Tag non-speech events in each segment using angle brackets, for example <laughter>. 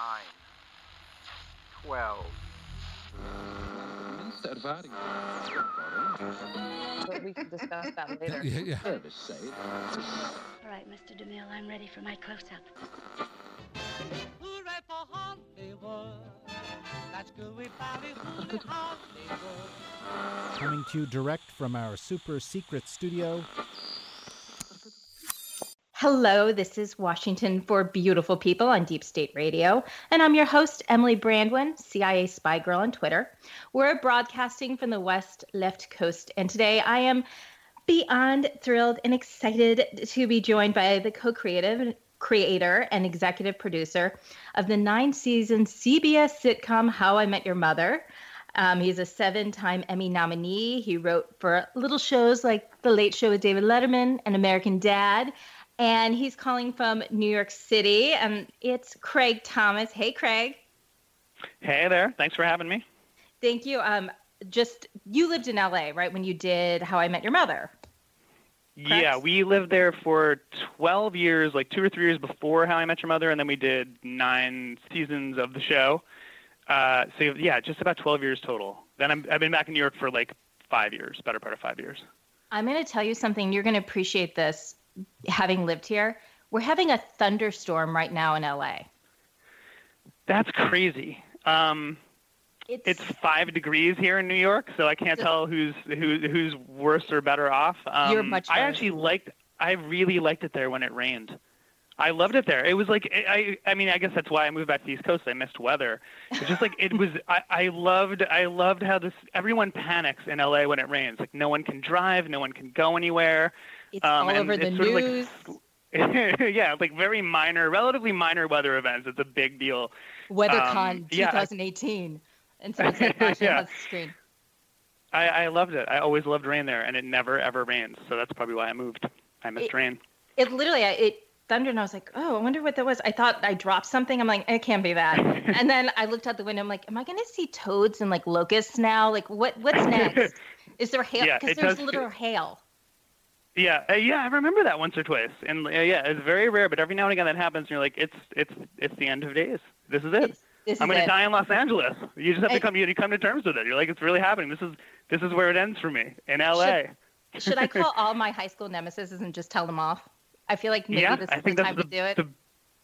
nine, twelve. But we can discuss that <laughs> later. Yeah, yeah. All right, Mr. DeMille, I'm ready for my close-up. Hooray for Hollywood. That's Gooey Valley, Hollywood. Coming to you direct from our super secret studio. Hello, this is Washington for Beautiful People on Deep State Radio, and I'm your host, Emily Brandwin, CIA Spy Girl on Twitter. We're broadcasting from the West Left Coast, and today I am beyond thrilled and excited to be joined by the co-creative creator and executive producer of the nine-season CBS sitcom How I Met Your Mother. Um, he's a seven-time Emmy nominee. He wrote for little shows like The Late Show with David Letterman and American Dad and he's calling from New York City. And it's Craig Thomas. Hey, Craig. Hey there. Thanks for having me. Thank you. Um, just you lived in LA, right? When you did How I Met Your Mother. Yeah, we lived there for 12 years, like two or three years before How I Met Your Mother, and then we did nine seasons of the show. Uh, so yeah, just about 12 years total. Then I'm, I've been back in New York for like five years, better part of five years. I'm going to tell you something. You're going to appreciate this having lived here, we're having a thunderstorm right now in LA. That's crazy. Um, it's, it's five degrees here in New York, so I can't tell who's who, who's worse or better off. Um, You're much. I actually liked. I really liked it there when it rained. I loved it there. It was like I. I mean, I guess that's why I moved back to the East Coast. I missed weather. It's just like it was. I, I loved. I loved how this. Everyone panics in LA when it rains. Like no one can drive. No one can go anywhere. It's um, all over the news. Like, <laughs> yeah, like very minor, relatively minor weather events. It's a big deal. WeatherCon um, 2018, yeah. <laughs> and someone's like flashing yeah. on the screen. I, I loved it. I always loved rain there, and it never ever rains. So that's probably why I moved. I missed it, rain. It literally, it thundered, and I was like, oh, I wonder what that was. I thought I dropped something. I'm like, it can't be that. <laughs> and then I looked out the window. I'm like, am I going to see toads and like locusts now? Like, what? What's next? Is there hail? Because yeah, there's does, literal hail. Yeah, uh, yeah, I remember that once or twice, and uh, yeah, it's very rare, but every now and again that happens, and you're like, it's it's it's the end of days. This is it. This I'm going to die in Los Angeles. You just have to come. You come to terms with it. You're like, it's really happening. This is this is where it ends for me in LA. Should, should I <laughs> call all my high school nemesis and just tell them off? I feel like maybe yeah, this is I think the time the, to do it. The,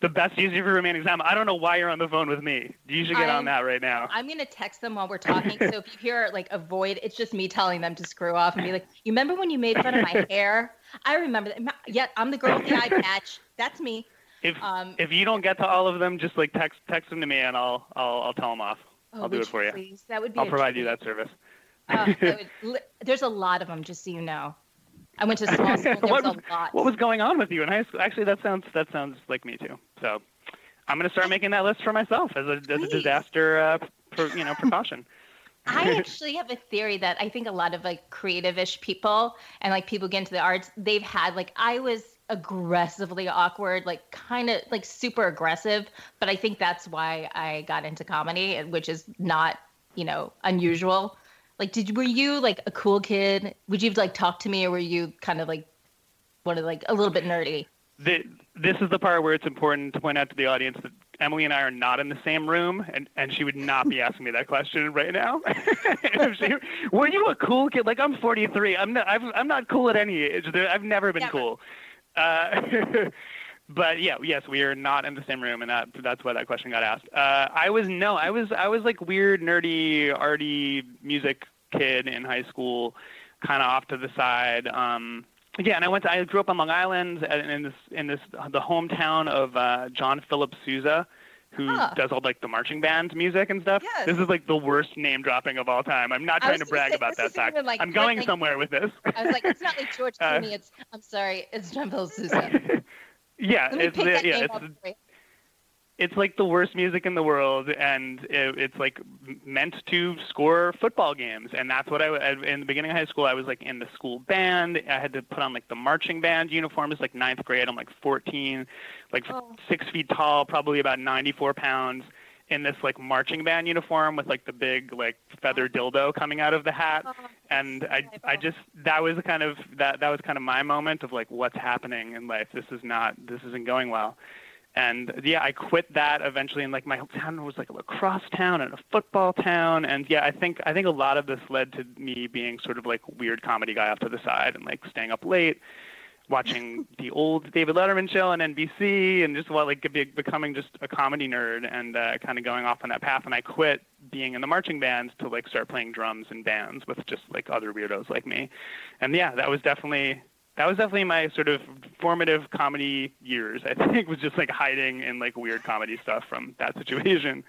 the best use of your remaining time. I don't know why you're on the phone with me. You should get I'm, on that right now. I'm gonna text them while we're talking. so if you hear like a void, it's just me telling them to screw off and be like, "You remember when you made fun of my <laughs> hair? I remember that. Yeah, I'm the girl with the eye <laughs> patch. That's me." If um, if you don't get to all of them, just like text text them to me and I'll I'll I'll tell them off. oh, I'll do it for you. Please? That would be. I'll provide you that service. Uh, would, <laughs> there's a lot of them, just so you know. I went to small school. <laughs> What, was was, a lot. what was going on with you in high school? Actually, that sounds that sounds like me too. So, I'm gonna start making that list for myself as a, as a disaster, uh, per, you know, precaution. I <laughs> actually have a theory that I think a lot of like creative-ish people and like people get into the arts, they've had like I was aggressively awkward, like kind of like super aggressive, but I think that's why I got into comedy, which is not, you know, unusual. Like did were you like a cool kid? Would you like talk to me or were you kind of like one of like a little bit nerdy? the, this is the part where it's important to point out to the audience that Emily and I are not in the same room, and, and she would not be asking me that question right now. <laughs> She, were you a cool kid? Like I'm 43. I'm not. I've, I'm not cool at any age. I've never been Never. cool. Uh, <laughs> but yeah, yes, we are not in the same room, and that that's why that question got asked. Uh, I was no, I was I was like weird, nerdy, arty music kid in high school, kind of off to the side. Um, yeah, and I went. To, I grew up on Long Island, and in this in this the hometown of uh, John Philip Sousa, who Huh. does all like the marching band music and stuff. Yes. This is like the worst name dropping of all time. I'm not trying to brag say, about that fact. like, I'm going like- somewhere with this. I was like, it's not like George <laughs> Uh, Clooney. It's I'm sorry, it's John Philip Sousa. <laughs> yeah, it's that yeah, it's it's like the worst music in the world, and it, it's like meant to score football games, and that's what I in the beginning of high school. I was like in the school band. I had to put on like the marching band uniforms, like ninth grade. I'm like 14, like Oh. six feet tall, probably about 94 pounds, in this like marching band uniform with like the big like feather oh. dildo coming out of the hat. Oh, And I, I just that was kind of that that was kind of my moment of like what's happening in life. This is not this isn't going well and yeah, I quit that eventually. And like my town was like a lacrosse town and a football town. And yeah, I think I think a lot of this led to me being sort of like weird comedy guy off to the side and like staying up late, watching the old David Letterman show on NBC, and just like be, becoming just a comedy nerd and uh, kind of going off on that path. And I quit being in the marching band to like start playing drums in bands with just like other weirdos like me. And yeah, that was definitely that was definitely my sort of formative comedy years. I think <laughs> was just like hiding in like weird comedy stuff from that situation.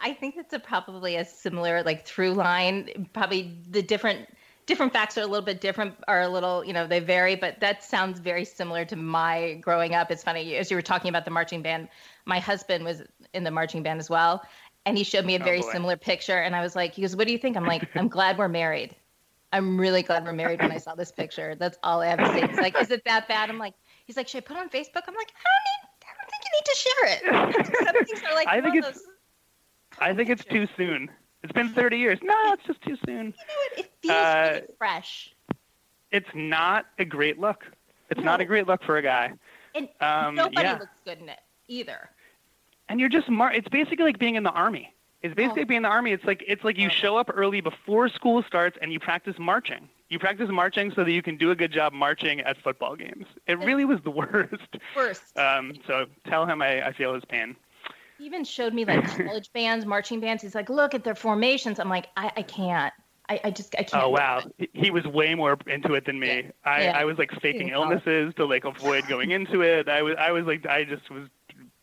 I think it's a probably a similar like through line. Probably the different different facts are a little bit different, are a little you know they vary, but that sounds very similar to my growing up. It's funny as you were talking about the marching band. My husband was in the marching band as well, and he showed me a Oh, very boy. similar picture, and I was like, he goes, "What do you think?" I'm like, "I'm glad we're married." I'm really glad we're married when I saw this picture. That's all I have to say. He's like, is it that bad? I'm like, he's like, should I put it on Facebook? I'm like, I don't need, I don't think you need to share it. <laughs> Some things are like, I think oh, it's- I think it's too soon. It's been 30 years. No, it's just too soon. you know what? It feels Uh, really fresh. It's not a great look. It's not a great look for a guy. And Um, nobody yeah. looks good in it either. and you're just mar- it's basically like being in the army it's basically Oh. being in the army it's like it's like you show up early before school starts and you practice marching you practice marching so that you can do a good job marching at football games it really was the <laughs> worst Worst. um, so tell him I, I feel his pain he even showed me like college <clears throat> bands, marching bands. He's like, look at their formations. I'm like, I, I can't. I, I just I can't. oh wow. He- he was way more into it than me Yeah. I, Yeah. I was like faking illnesses to like avoid going into it i was i was like i just was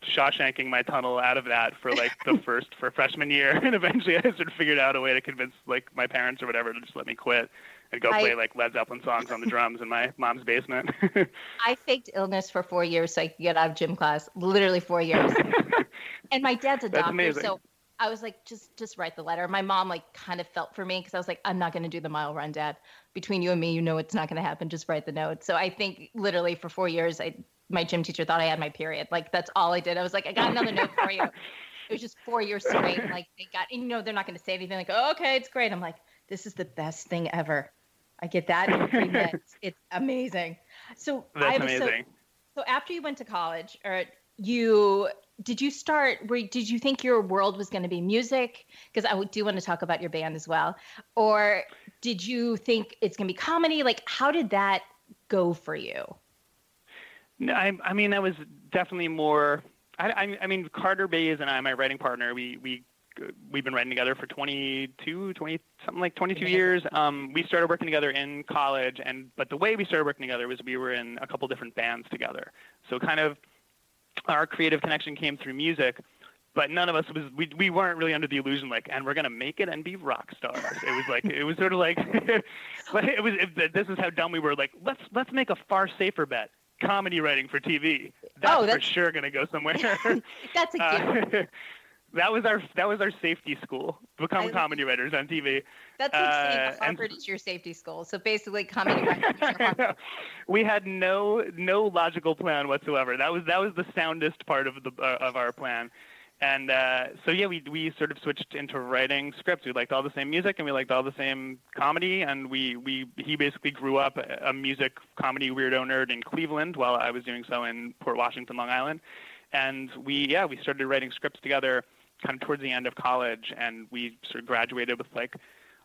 Shawshanking my tunnel out of that for like the <laughs> first for freshman year, <laughs> and eventually I sort of figured out a way to convince like my parents or whatever to just let me quit and go I- play like Led Zeppelin songs on the drums in my mom's basement. <laughs> I faked illness for four years so I could get out of gym class. Literally four years. <laughs> and my dad's a That's doctor, amazing. so I was like, just just write the letter. My mom like kind of felt for me because I was like, I'm not going to do the mile run, Dad. Between you and me, you know it's not going to happen. Just write the note. So I think literally for four years, I my gym teacher thought I had my period. Like that's all I did. I was like, I got another note for you. It was just four years straight. Like they got, you know, they're not going to say anything. Like, oh, okay, it's great. I'm like, this is the best thing ever. I get that in three <laughs> minutes. It's amazing. So That's so amazing. so after you went to college, or you did you start? Were, did you think your world was going to be music? Because I do want to talk about your band as well. Or did you think it's going to be comedy? Like, how did that go for you? No, I, I mean, that was definitely more. I, I, I mean, Carter Bays and I, my writing partner, we we we've been writing together for 22, 20, something like 22 years. Um, we started working together in college, and but the way we started working together was we were in a couple different bands together. So kind of our creative connection came through music. But none of us was we we weren't really under the illusion like and we're gonna make it and be rock stars. It was like it was sort of like, <laughs> like it was if, this is how dumb we were. Like let's let's make a far safer bet comedy writing for TV. That's, Oh, for that's- sure going to go somewhere. <laughs> That's a gift. <laughs> Uh, that was our that was our safety school. Become I- comedy writers on TV. That's like saying uh, and- Harvard is your safety school. So basically, comedy writing is your <laughs> Harvard. we had no no logical plan whatsoever. That was that was the soundest part of the uh, of our plan. And uh, so yeah, we we sort of switched into writing scripts. We liked all the same music and we liked all the same comedy. And we we he basically grew up a music comedy weirdo nerd in Cleveland while I was doing so in Port Washington, Long Island. And we yeah we started writing scripts together kind of towards the end of college, and we sort of graduated with like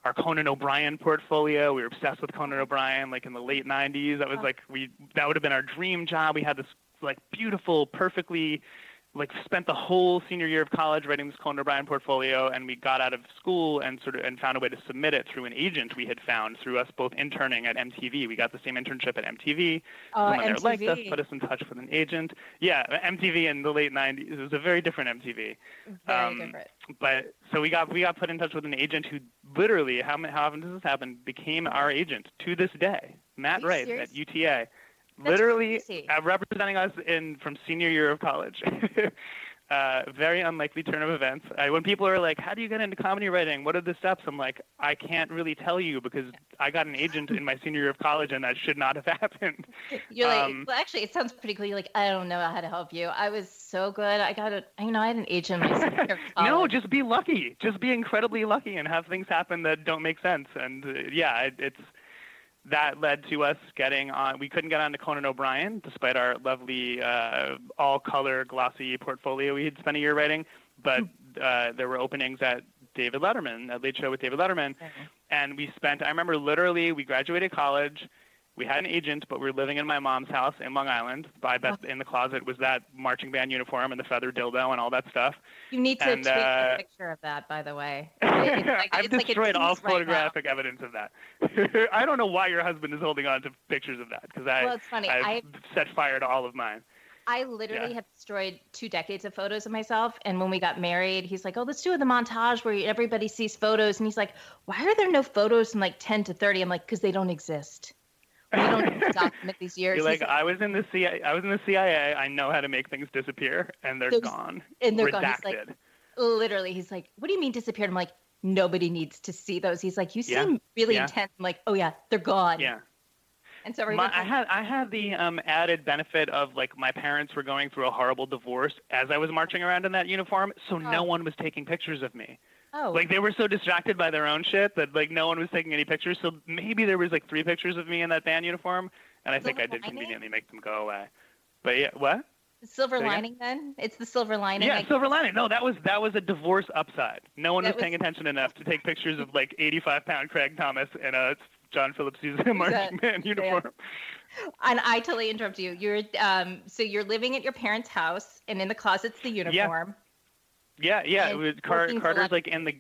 our Conan O'Brien portfolio. We were obsessed with Conan O'Brien, like in the late '90s. That was like we that would have been our dream job. We had this like beautiful, perfectly like spent the whole senior year of college writing this Conan O'Brien portfolio, and we got out of school and sort of and found a way to submit it through an agent we had found through us both interning at MTV. We got the same internship at MTV. Someone there liked us, put us in touch with an agent. Yeah, MTV in the late '90s. It was a very different MTV Very um, different. but so we got we got put in touch with an agent who literally how how often does this happen became our agent to this day Matt Wright serious? at UTA That's literally crazy. uh, representing us in from senior year of college <laughs> uh, very unlikely turn of events I, when people are like how do you get into comedy writing what are the steps I'm like I can't really tell you because I got an agent in my <laughs> senior year of college and that should not have <laughs> happened You're like, um, well, actually, it sounds pretty cool. You're like, I don't know how to help you. I was so good. I got a, you know, I had an agent. in my senior year of no, just be lucky. Just be incredibly lucky and have things happen that don't make sense. And uh, yeah, it, it's that led to us getting on. We couldn't get on to Conan O'Brien, despite our lovely uh, all-color glossy portfolio we had spent a year writing. But uh, there were openings at David Letterman, at Late Show with David Letterman, and we spent. I remember literally, we graduated college. We had an agent, but we were living in my mom's house in Long Island. I bet in the closet was that marching band uniform and the feather dildo and all that stuff. You need to And, tweet uh, a picture of that, by the way. <laughs> It's like- I've it's like destroyed all tease right photographic evidence of that. <laughs> I don't know why your husband is holding on to pictures of that because I Well, it's funny. I've I set fire to all of mine. I literally Yeah. have destroyed two decades of photos of myself. And when we got married, he's like, "Oh, let's do the montage where everybody sees photos." And he's like, "Why are there no photos from like 10 to 30?" I'm like, "Because they don't exist. <laughs> We don't document these years." You're He's like, I was in the CIA. I was in the CIA. I know how to make things disappear, and they're Those- gone. and they're redacted. gone. He's like, literally, he's like, "What do you mean disappeared?" I'm like, "Nobody needs to see those." He's like, "You Yeah. seem really Yeah. intense." I'm like, "Oh yeah, they're gone." yeah. And so My, everyone's I had I had the um, added benefit of like my parents were going through a horrible divorce as I was marching around in that uniform, so Oh. no one was taking pictures of me. "Oh, Like they were so distracted by their own shit that like no one was taking any pictures. So maybe there was like three pictures of me in that band uniform, and I think I did lining? conveniently make them go away. But yeah, what? silver Say again? lining." Then it's the silver lining. Yeah, I- silver lining. No, that was that was a divorce upside. No one was, That was- paying attention enough to take pictures of like 85 pound Craig Thomas in a John Philip Sousa marching band uniform. And I totally interrupt you. You're um so you're living at your parents' house and in the closet's the uniform. Yeah, yeah. Yeah. It was Car- Carter's like in the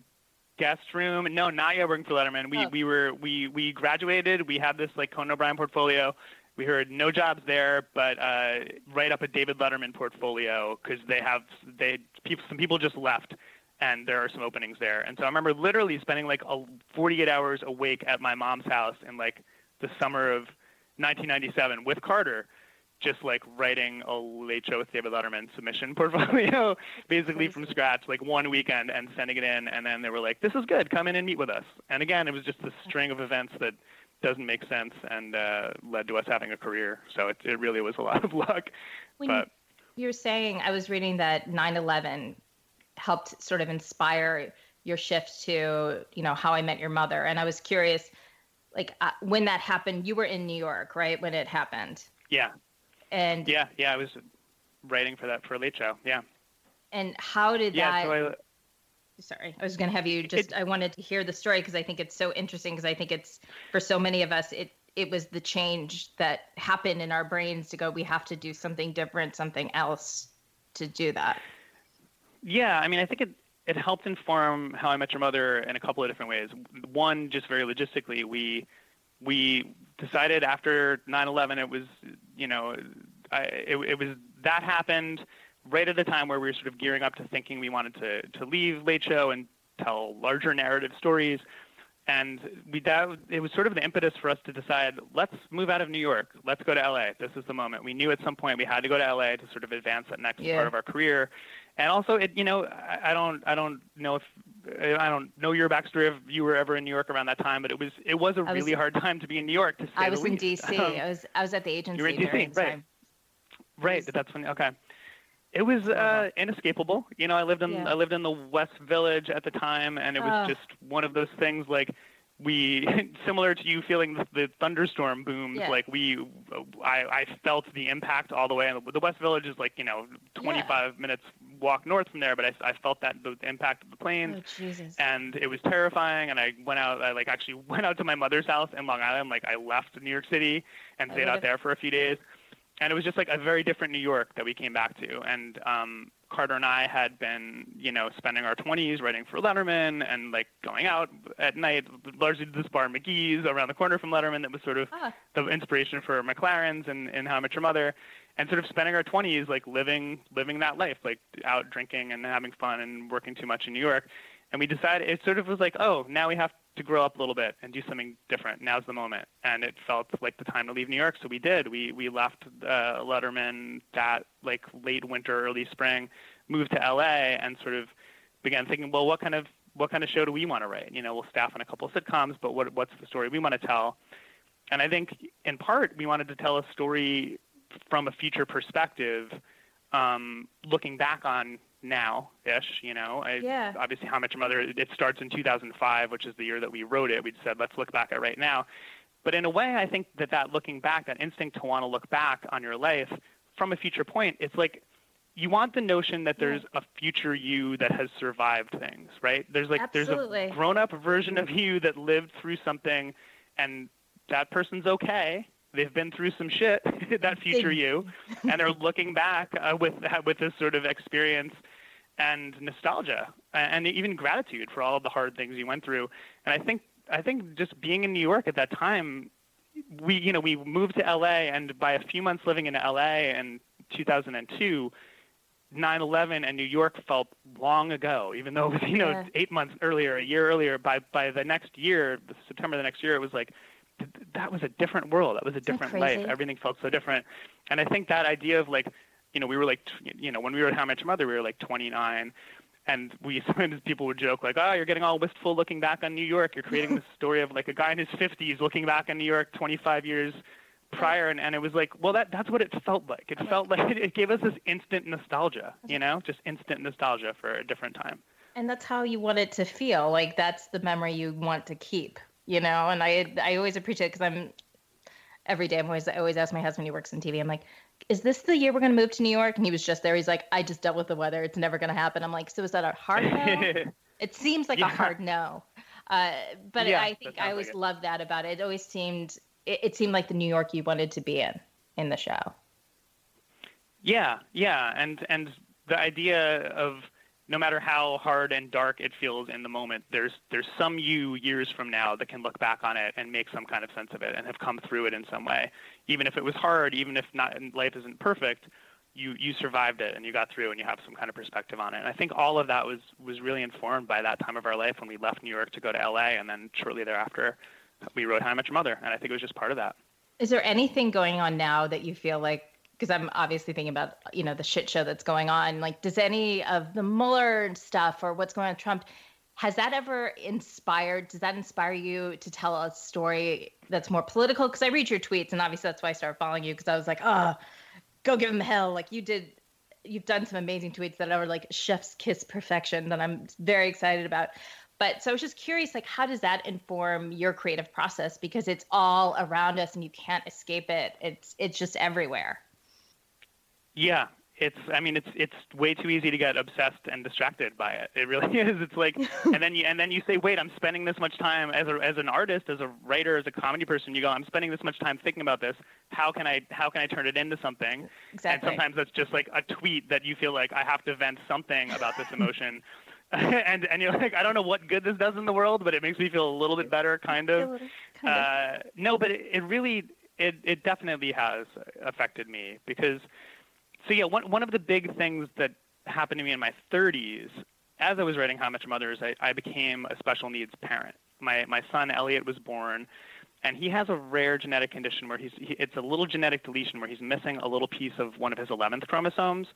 guest room. No, not yet working for Letterman. We Oh. we were we we graduated. We had this like Conan O'Brien portfolio. We heard no jobs there, but uh, right up a David Letterman portfolio because they have they people some people just left, and there are some openings there. And so I remember literally spending like a 48 hours awake at my mom's house in like the summer of 1997 with Carter, just like writing a Late Show with David Letterman submission <laughs> portfolio, basically from scratch, like one weekend, and sending it in. And then they were like, "This is good. Come in and meet with us." And again, it was just a string of events that doesn't make sense and uh, led to us having a career. So it, it really was a lot of <laughs> luck. When But you're saying I was reading that 9/11 helped sort of inspire your shift to, you know, how I met your mother and I was curious like uh, when that happened, you were in New York, right? When it happened. yeah, And yeah, yeah. I was writing for that for a Late Show. Yeah, and how did yeah. that So I, sorry i was going to have you just i wanted to hear the story because i think it's so interesting because i think it's for so many of us it it was the change that happened in our brains to go we have to do something different something else to do that Yeah, I mean, I think it it helped inform how I met your mother in a couple of different ways. One, just very logistically, we we decided after 9/11, it was you know, I, it, it was that happened right at the time where we were sort of gearing up to thinking we wanted to to leave Late Show and tell larger narrative stories. And we that it was sort of the impetus for us to decide let's move out of New York, let's go to LA. This is the moment. We knew at some point we had to go to LA to sort of advance that next Yeah. part of our career. And also, it you know I, I don't I don't know if I don't know your backstory if you were ever in New York around that time, but it was it was a was- really hard time to be in New York. To say i was in dc Um, <laughs> i was i was at the agency you were in DC, right. Right. That's when. Okay. It was uh, inescapable. You know, I lived in Yeah. I lived in the West Village at the time, and it was Ah. just one of those things like we <laughs> similar to you feeling the, the thunderstorm booms. Yeah. Like we, I, I felt the impact all the way. And the West Village is like you know 25 minutes walk north from there, but I, I felt that the impact of the planes. Oh and it was terrifying and i went out i like actually <laughs> went out to my mother's house in long island like i left new york city and stayed out there for a few days. And it was just like a very different new york that we came back to. And um carter and i had been you know spending our 20s writing for letterman and like going out at night largely to this bar mcgee's around the corner from letterman that was sort of Ah. the inspiration for MacLaren's and, and how i met your mother and sort of spending our 20s like living living that life like out drinking and having fun and working too much in new york. And we decided it sort of was like oh now we have to grow up a little bit and do something different. Now's the moment. And it felt like the time to leave new york so we did. We we left uh, letterman that like late winter early spring moved to la and sort of began thinking well what kind of what kind of show do we want to write? You know we'll staff on a couple of sitcoms but what what's the story we want to tell? And i think in part we wanted to tell a story from a future perspective um, looking back on now-ish, you know, I, Yeah. obviously How I Met Your Mother, it starts in 2005, which is the year that we wrote it. We said, let's look back at right now. But in a way, I think that that looking back, that instinct to want to look back on your life from a future point, it's like you want the notion that there's a future you that has survived things, right? There's like Absolutely. there's a grown-up version of you that lived through something, and that person's okay. They've been through some shit, <laughs> that future you, and they're looking back uh, with with this sort of experience and nostalgia and even gratitude for all of the hard things you went through. And I think I think just being in New York at that time, we you know we moved to LA, and by a few months living in LA in 2002. 9/11 and New York felt long ago, even though it was <laughs> you know Yeah. eight months earlier, a year earlier. By by the next year, September the next year, it was like that was a different world. That was a different life. Everything felt so different. And I think that idea of like, you know, we were like, you know, when we were at How Much Mother, we were like 29, and we <laughs> sometimes people would joke like, oh, you're getting all wistful looking back on New York. You're creating this <laughs> story of like a guy in his 50s looking back on New York 25 years prior, and, and it was like, well, that that's what it felt like. It felt like <laughs> it gave us this instant nostalgia, you know, just instant nostalgia for a different time. and that's how you want it to feel like that's the memory you want to keep you know and i i always appreciate it because i'm every day i'm always i always ask my husband he works in tv i'm like is this the year we're going to move to new york? And he was just there he's like i just dealt with the weather it's never going to happen. I'm like so is that a hard no? <laughs> It seems like Yeah. a hard no. Uh, but Yeah, i think i always like loved that about it it always seemed it, it seemed like the new york you wanted to be in in the show. Yeah, yeah, and and the idea of no matter how hard and dark it feels in the moment, there's there's some you years from now that can look back on it and make some kind of sense of it and have come through it in some way, even if it was hard, even if not life isn't perfect. You you survived it and you got through and you have some kind of perspective on it. And I think all of that was was really informed by that time of our life when we left New York to go to LA and then shortly thereafter we wrote How I Met Your Mother. And I think it was just part of that. Is there anything going on now that you feel like because I'm obviously thinking about you know the shit show that's going on. Like, does any of the Mueller stuff or what's going on with Trump has that ever inspired? Does that inspire you to tell a story that's more political? Because I read your tweets, and obviously that's why I started following you because I was like, oh, go give him hell. Like you did. You've done some amazing tweets that are like chef's kiss perfection that I'm very excited about. But so I was just curious, like, how does that inform your creative process? Because it's all around us and you can't escape it. It's it's just everywhere. Yeah, it's. I mean, it's it's way too easy to get obsessed and distracted by it. It really <laughs> is. It's like, and then you and then you say, wait, I'm spending this much time as a as an artist, as a writer, as a comedy person. You go, I'm spending this much time thinking about this. How can I how can I turn it into something? Exactly. And sometimes that's just like a tweet that you feel like I have to vent something about this emotion. <laughs> and and you're like, I don't know what good this does in the world, but it makes me feel a little bit better, kind of. Kind of. Uh, no, but it, it really, it, it definitely has affected me because, so yeah, one, one of the big things that happened to me in my 30s, as I was writing How Much Mothers, I, I became a special needs parent. My, my son Elliot was born, and he has a rare genetic condition where he's, he, it's a little genetic deletion where he's missing a little piece of one of his 11th chromosomes,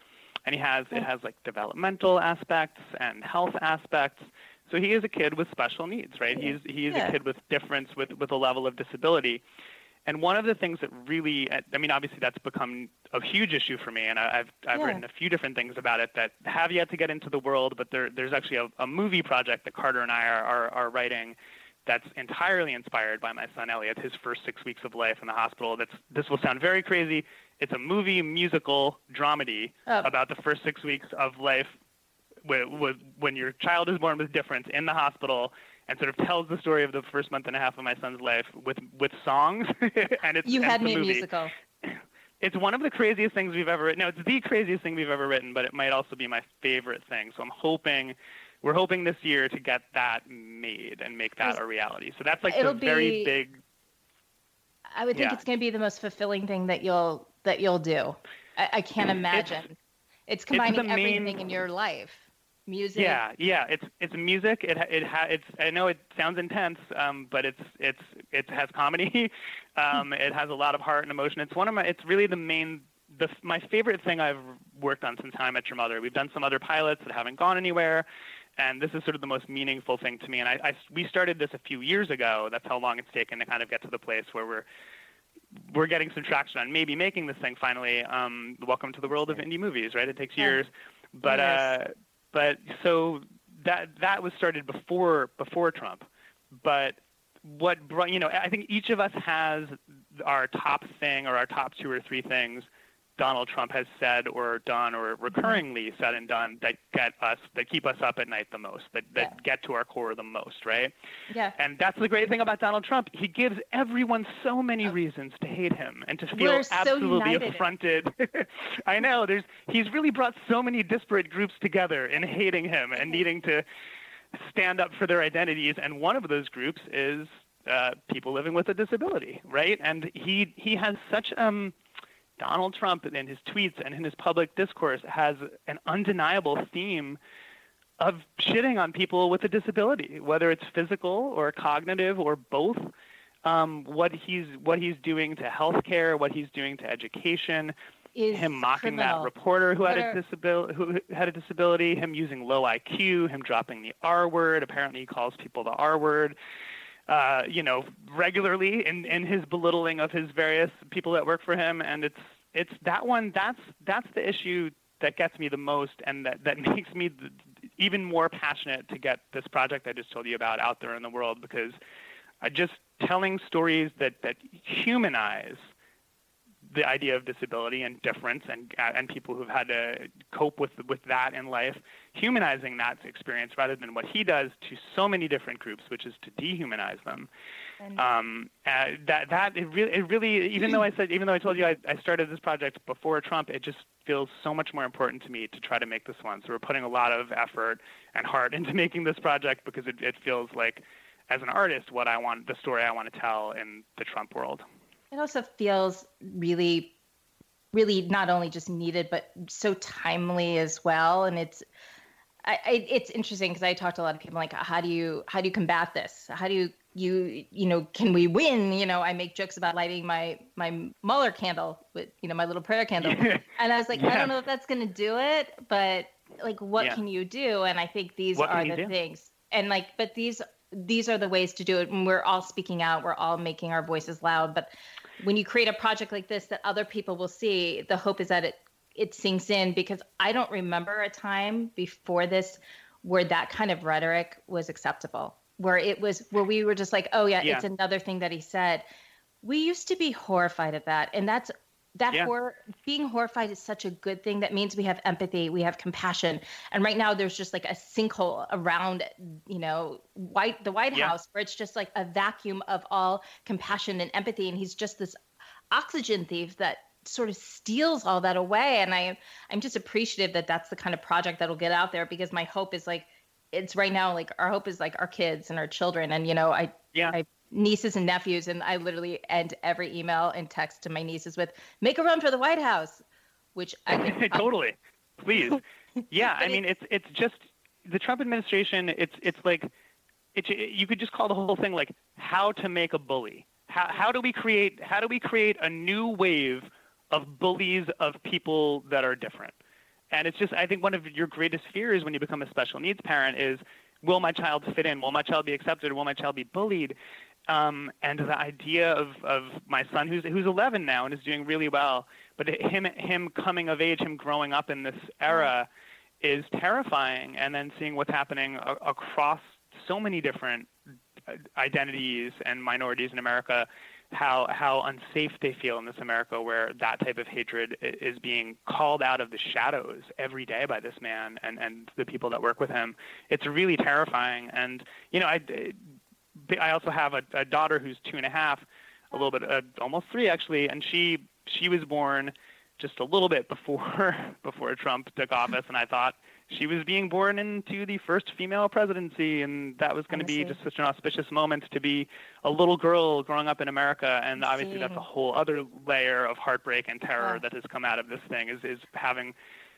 and he has, it oh. has like developmental aspects and health aspects. So he is a kid with special needs, right? He's he's Yeah. a kid with difference with with a level of disability. And one of the things that really, I mean, obviously that's become a huge issue for me, and I- I've I've Yeah. written a few different things about it that have yet to get into the world. But there there's actually a, a movie project that Carter and I are, are are writing that's entirely inspired by my son Elliot, his first six weeks of life in the hospital. That's this will sound very crazy. It's a movie musical dramedy Oh. about the first six weeks of life when your child is born with difference in the hospital and sort of tells the story of the first month and a half of my son's life with with songs <laughs> and it's you had it's me a musical. <laughs> It's one of the craziest things we've ever written. No, it's the craziest thing we've ever written, but it might also be my favorite thing. So I'm hoping we're hoping this year to get that made and make that a reality. So that's like It'll the very be- big I would think Yeah. it's going to be the most fulfilling thing that you'll that you'll do. I, I can't imagine. It's, combining the main- everything in your life. Music. Yeah, yeah. It's it's music. It ha- it ha- it's. I know it sounds intense, um, but it's it's it has comedy. <laughs> um, it has a lot of heart and emotion. It's one of my. It's really the main. The my favorite thing I've worked on since I Met Your Mother. We've done some other pilots that haven't gone anywhere, and this is sort of the most meaningful thing to me. And I, I we started this a few years ago. That's how long it's taken to kind of get to the place where we're we're getting some traction on maybe making this thing finally. Um, welcome to the world of indie movies, right? It takes years, but Yes. uh, but so that that was started before before Trump, but what brought you know I think each of us has our top thing or our top two or three things Donald Trump has said or done or recurringly said and done that get us that keep us up at night the most, that that Yeah. get to our core the most, right? Yeah. And that's the great thing about Donald Trump. He gives everyone so many reasons to hate him and to feel We're so absolutely united. affronted. <laughs> I know. There's he's really brought so many disparate groups together in hating him and needing to stand up for their identities. And one of those groups is uh, people living with a disability, right? And he he has such um Donald Trump in his tweets and in his public discourse has an undeniable theme of shitting on people with a disability, whether it's physical or cognitive or both. Um, what he's what he's doing to healthcare, what he's doing to education, Is him mocking criminal. that reporter who had a disability, who had a disability, him using low IQ, him dropping the R word. Apparently, he calls people the R word. Uh, you know, regularly in, in his belittling of his various people that work for him, and it's it's that one. That's that's the issue that gets me the most, and that that <laughs> makes me even more passionate to get this project I just told you about out there in the world because I just telling stories that that humanize the idea of disability and difference and and people who've had to cope with with that in life, humanizing that experience rather than what he does to so many different groups, which is to dehumanize them. And- Um, uh, that that it really it really even though I said even though I told you I, I started this project before Trump, it just feels so much more important to me to try to make this one. So we're putting a lot of effort and heart <laughs> into making this project because it, it feels like as an artist what I want the story I want to tell in the Trump world. It also feels really, really not only just needed, but so timely as well. And it's, I, I it's interesting because I talked to a lot of people like, how do you, how do you combat this? How do you, you, you know, can we win? You know, I make jokes about lighting my my Mueller candle with, you know, my little prayer candle, <laughs> and I was like, I don't know if that's gonna do it, but like, what Yeah. can you do? And I think these What are the do? things, and like, but these these are the ways to do it. And we're all speaking out. We're all making our voices loud. But when you create a project like this that other people will see the hope is that it it sinks in. Because i don't remember a time before this where that kind of rhetoric was acceptable. Where it was where we were just like oh yeah, Yeah. it's another thing that he said. We used to be horrified at that. And that's that Yeah. hor- being horrified is such a good thing that means we have empathy we have compassion and right now there's just like a sinkhole around you know white the white Yeah. house where it's just like a vacuum of all compassion and empathy and he's just this oxygen thief that sort of steals all that away and i i'm just appreciative that that's the kind of project that'll get out there because my hope is like it's right now like our hope is like our kids and our children and you know i Yeah. I nieces and nephews and i literally end every email and text to my nieces with make a run for the white house which i <laughs> totally. Please. Yeah, <laughs> I mean it's it's just the Trump administration. It's it's like it, you could just call the whole thing like how to make a bully. How how do we create how do we create a new wave of bullies of people that are different? And it's just I think one of your greatest fears when you become a special needs parent is will my child fit in? Will my child be accepted? Will my child be bullied? Um, and the idea of, of my son, who's who's 11 now and is doing really well, but him him coming of age, him growing up in this era, is terrifying. And then seeing what's happening a- across so many different uh, identities and minorities in America, how how unsafe they feel in this America, where that type of hatred is being called out of the shadows every day by this man and and the people that work with him. It's really terrifying. And you know, I I also have a, a daughter who's two and a half, a little bit, uh, almost three actually, and she she was born just a little bit before <laughs> before Trump took office, and I thought she was being born into the first female presidency, and that was going to be just such an auspicious moment to be a little girl growing up in America, and obviously that's a whole other layer of heartbreak and terror Yeah. that has come out of this thing is is having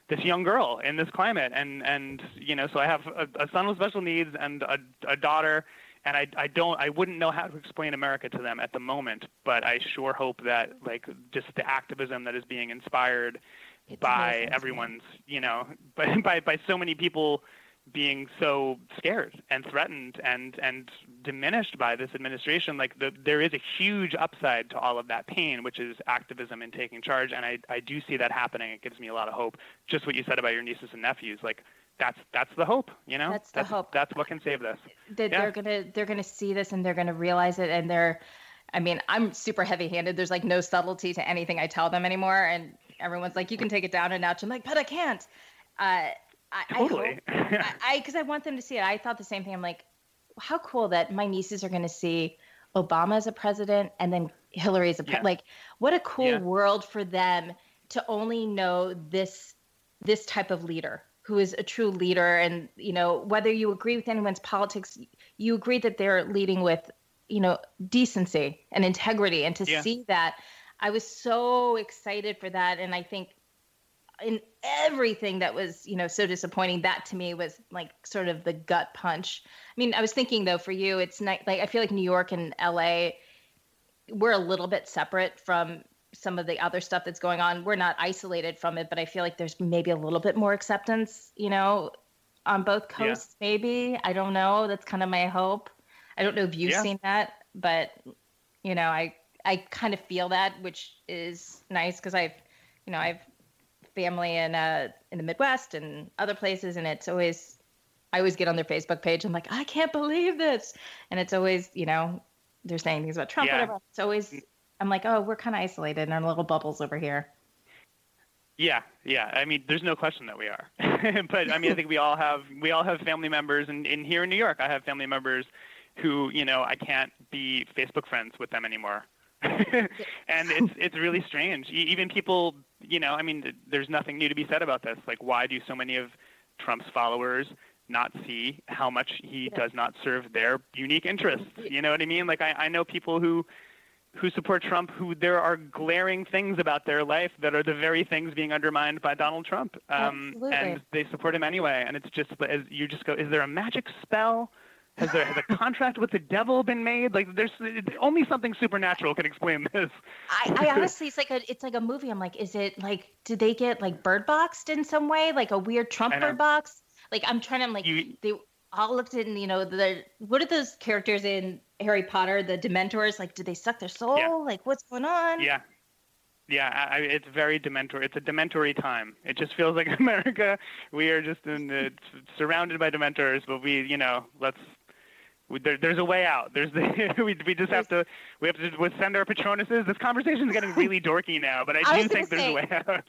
this young girl in this climate and and you know so i have a, a son with special needs and a, a daughter and I, I don't I wouldn't know how to explain America to them at the moment, but I sure hope that like just the activism that is being inspired It's by amazing everyone's you know <laughs> by, by by so many people being so scared and threatened and and diminished by this administration like the, there is a huge upside to all of that pain which is activism and taking charge. And I, I do see that happening. It gives me a lot of hope. Just what you said about your nieces and nephews like that's that's the hope. You know, That's the hope. That's what can save this. that Yeah. they're gonna they're gonna see this and they're gonna realize it and they're i mean i'm super heavy handed there's like no subtlety to anything i tell them anymore and everyone's like you can take it down a notch i'm like but i can't uh I, Totally. I hope, I <laughs> because I, want them to see it. I thought the same thing. I'm like, how cool that my nieces are going to see Obama as a president and then Hillary as a pre- Yeah. like. What a cool Yeah. world for them to only know this this type of leader who is a true leader. And you know whether you agree with anyone's politics you agree that they're leading with you know decency and integrity. And to Yeah. see that i was so excited for that. And i think in everything that was you know so disappointing that to me was like sort of the gut punch. I mean i was thinking though for you it's not like i feel like new york and la we're a little bit separate from some of the other stuff that's going on. We're not isolated from it but i feel like there's maybe a little bit more acceptance you know on both Yeah. coasts maybe. I don't know. That's kind of my hope. I don't know if you've Yeah. seen that but you know i i kind of feel that which is nice because i've you know i've family in uh in the midwest and other places and it's always i always get on their facebook page. I'm like i can't believe this. And it's always you know they're saying things about trump Yeah. whatever. It's always i'm like oh we're kind of isolated in our little bubbles over here Yeah, yeah. I mean, there's no question that we are. <laughs> but I mean, I think we all have we all have family members, and in here in New York, I have family members who, you know, I can't be Facebook friends with them anymore. <laughs> and it's it's really strange. E- Even people, you know, I mean, there's nothing new to be said about this. Like, why do so many of Trump's followers not see how much he does not serve their unique interests? You know what I mean? Like, I, I know people who who support Trump who there are glaring things about their life that are the very things being undermined by Donald Trump. Um, Absolutely. and they support him anyway. And it's just as you just go, is there a magic spell? Has there has a <laughs> contract with the devil been made? Like there's only something supernatural can explain this. I, I honestly, it's like a, it's like a movie. I'm like, is it like, did they get like bird boxed in some way, like a weird Trump bird box? Like, I'm trying to, I'm like, You- they all looked in, you know, the what are those characters in Harry Potter, the Dementors? Like, did they suck their soul? Yeah. Like, what's going on? Yeah. Yeah, I, it's very dementor. It's a dementory time. It just feels like <laughs> America. We are just in the, surrounded by dementors, but we, you know, let's. We, there, there's a way out. There's the, <laughs> we, we just have to we have to just send our patronuses. This conversation is getting really dorky now, but I <laughs> I do think there's gonna a way out.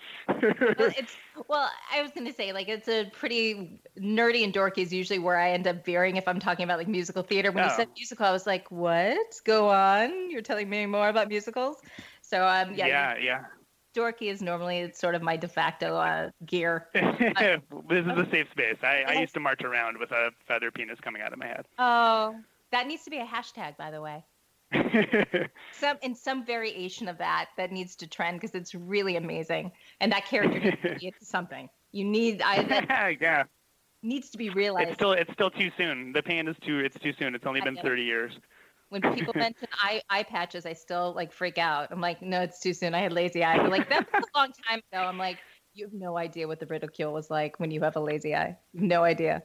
Well, <laughs> it's well, I was gonna say like it's a pretty nerdy and dorky is usually where I end up veering if I'm talking about like musical theater. When you Oh. said musical, I was like, what? Go on. You're telling me more about musicals. So um, yeah, yeah, yeah. Dorky is normally sort of my de facto uh, gear. <laughs> this is a safe space. I, I used to march around with a feather penis coming out of my head. Oh, that needs to be a hashtag, by the way. <laughs> Some in some variation of that that needs to trend because it's really amazing, and that character needs to be something. You need I <laughs> yeah, needs to be realized. it's still it's still too soon. The pain is too it's too soon. It's only I been. 30 years. When people mention <laughs> eye eye patches, I still like freak out. I'm like, no, it's too soon. I had lazy eye. They're like, that was a long time ago. I'm like, you have no idea what the ridicule was like when you have a lazy eye. No idea.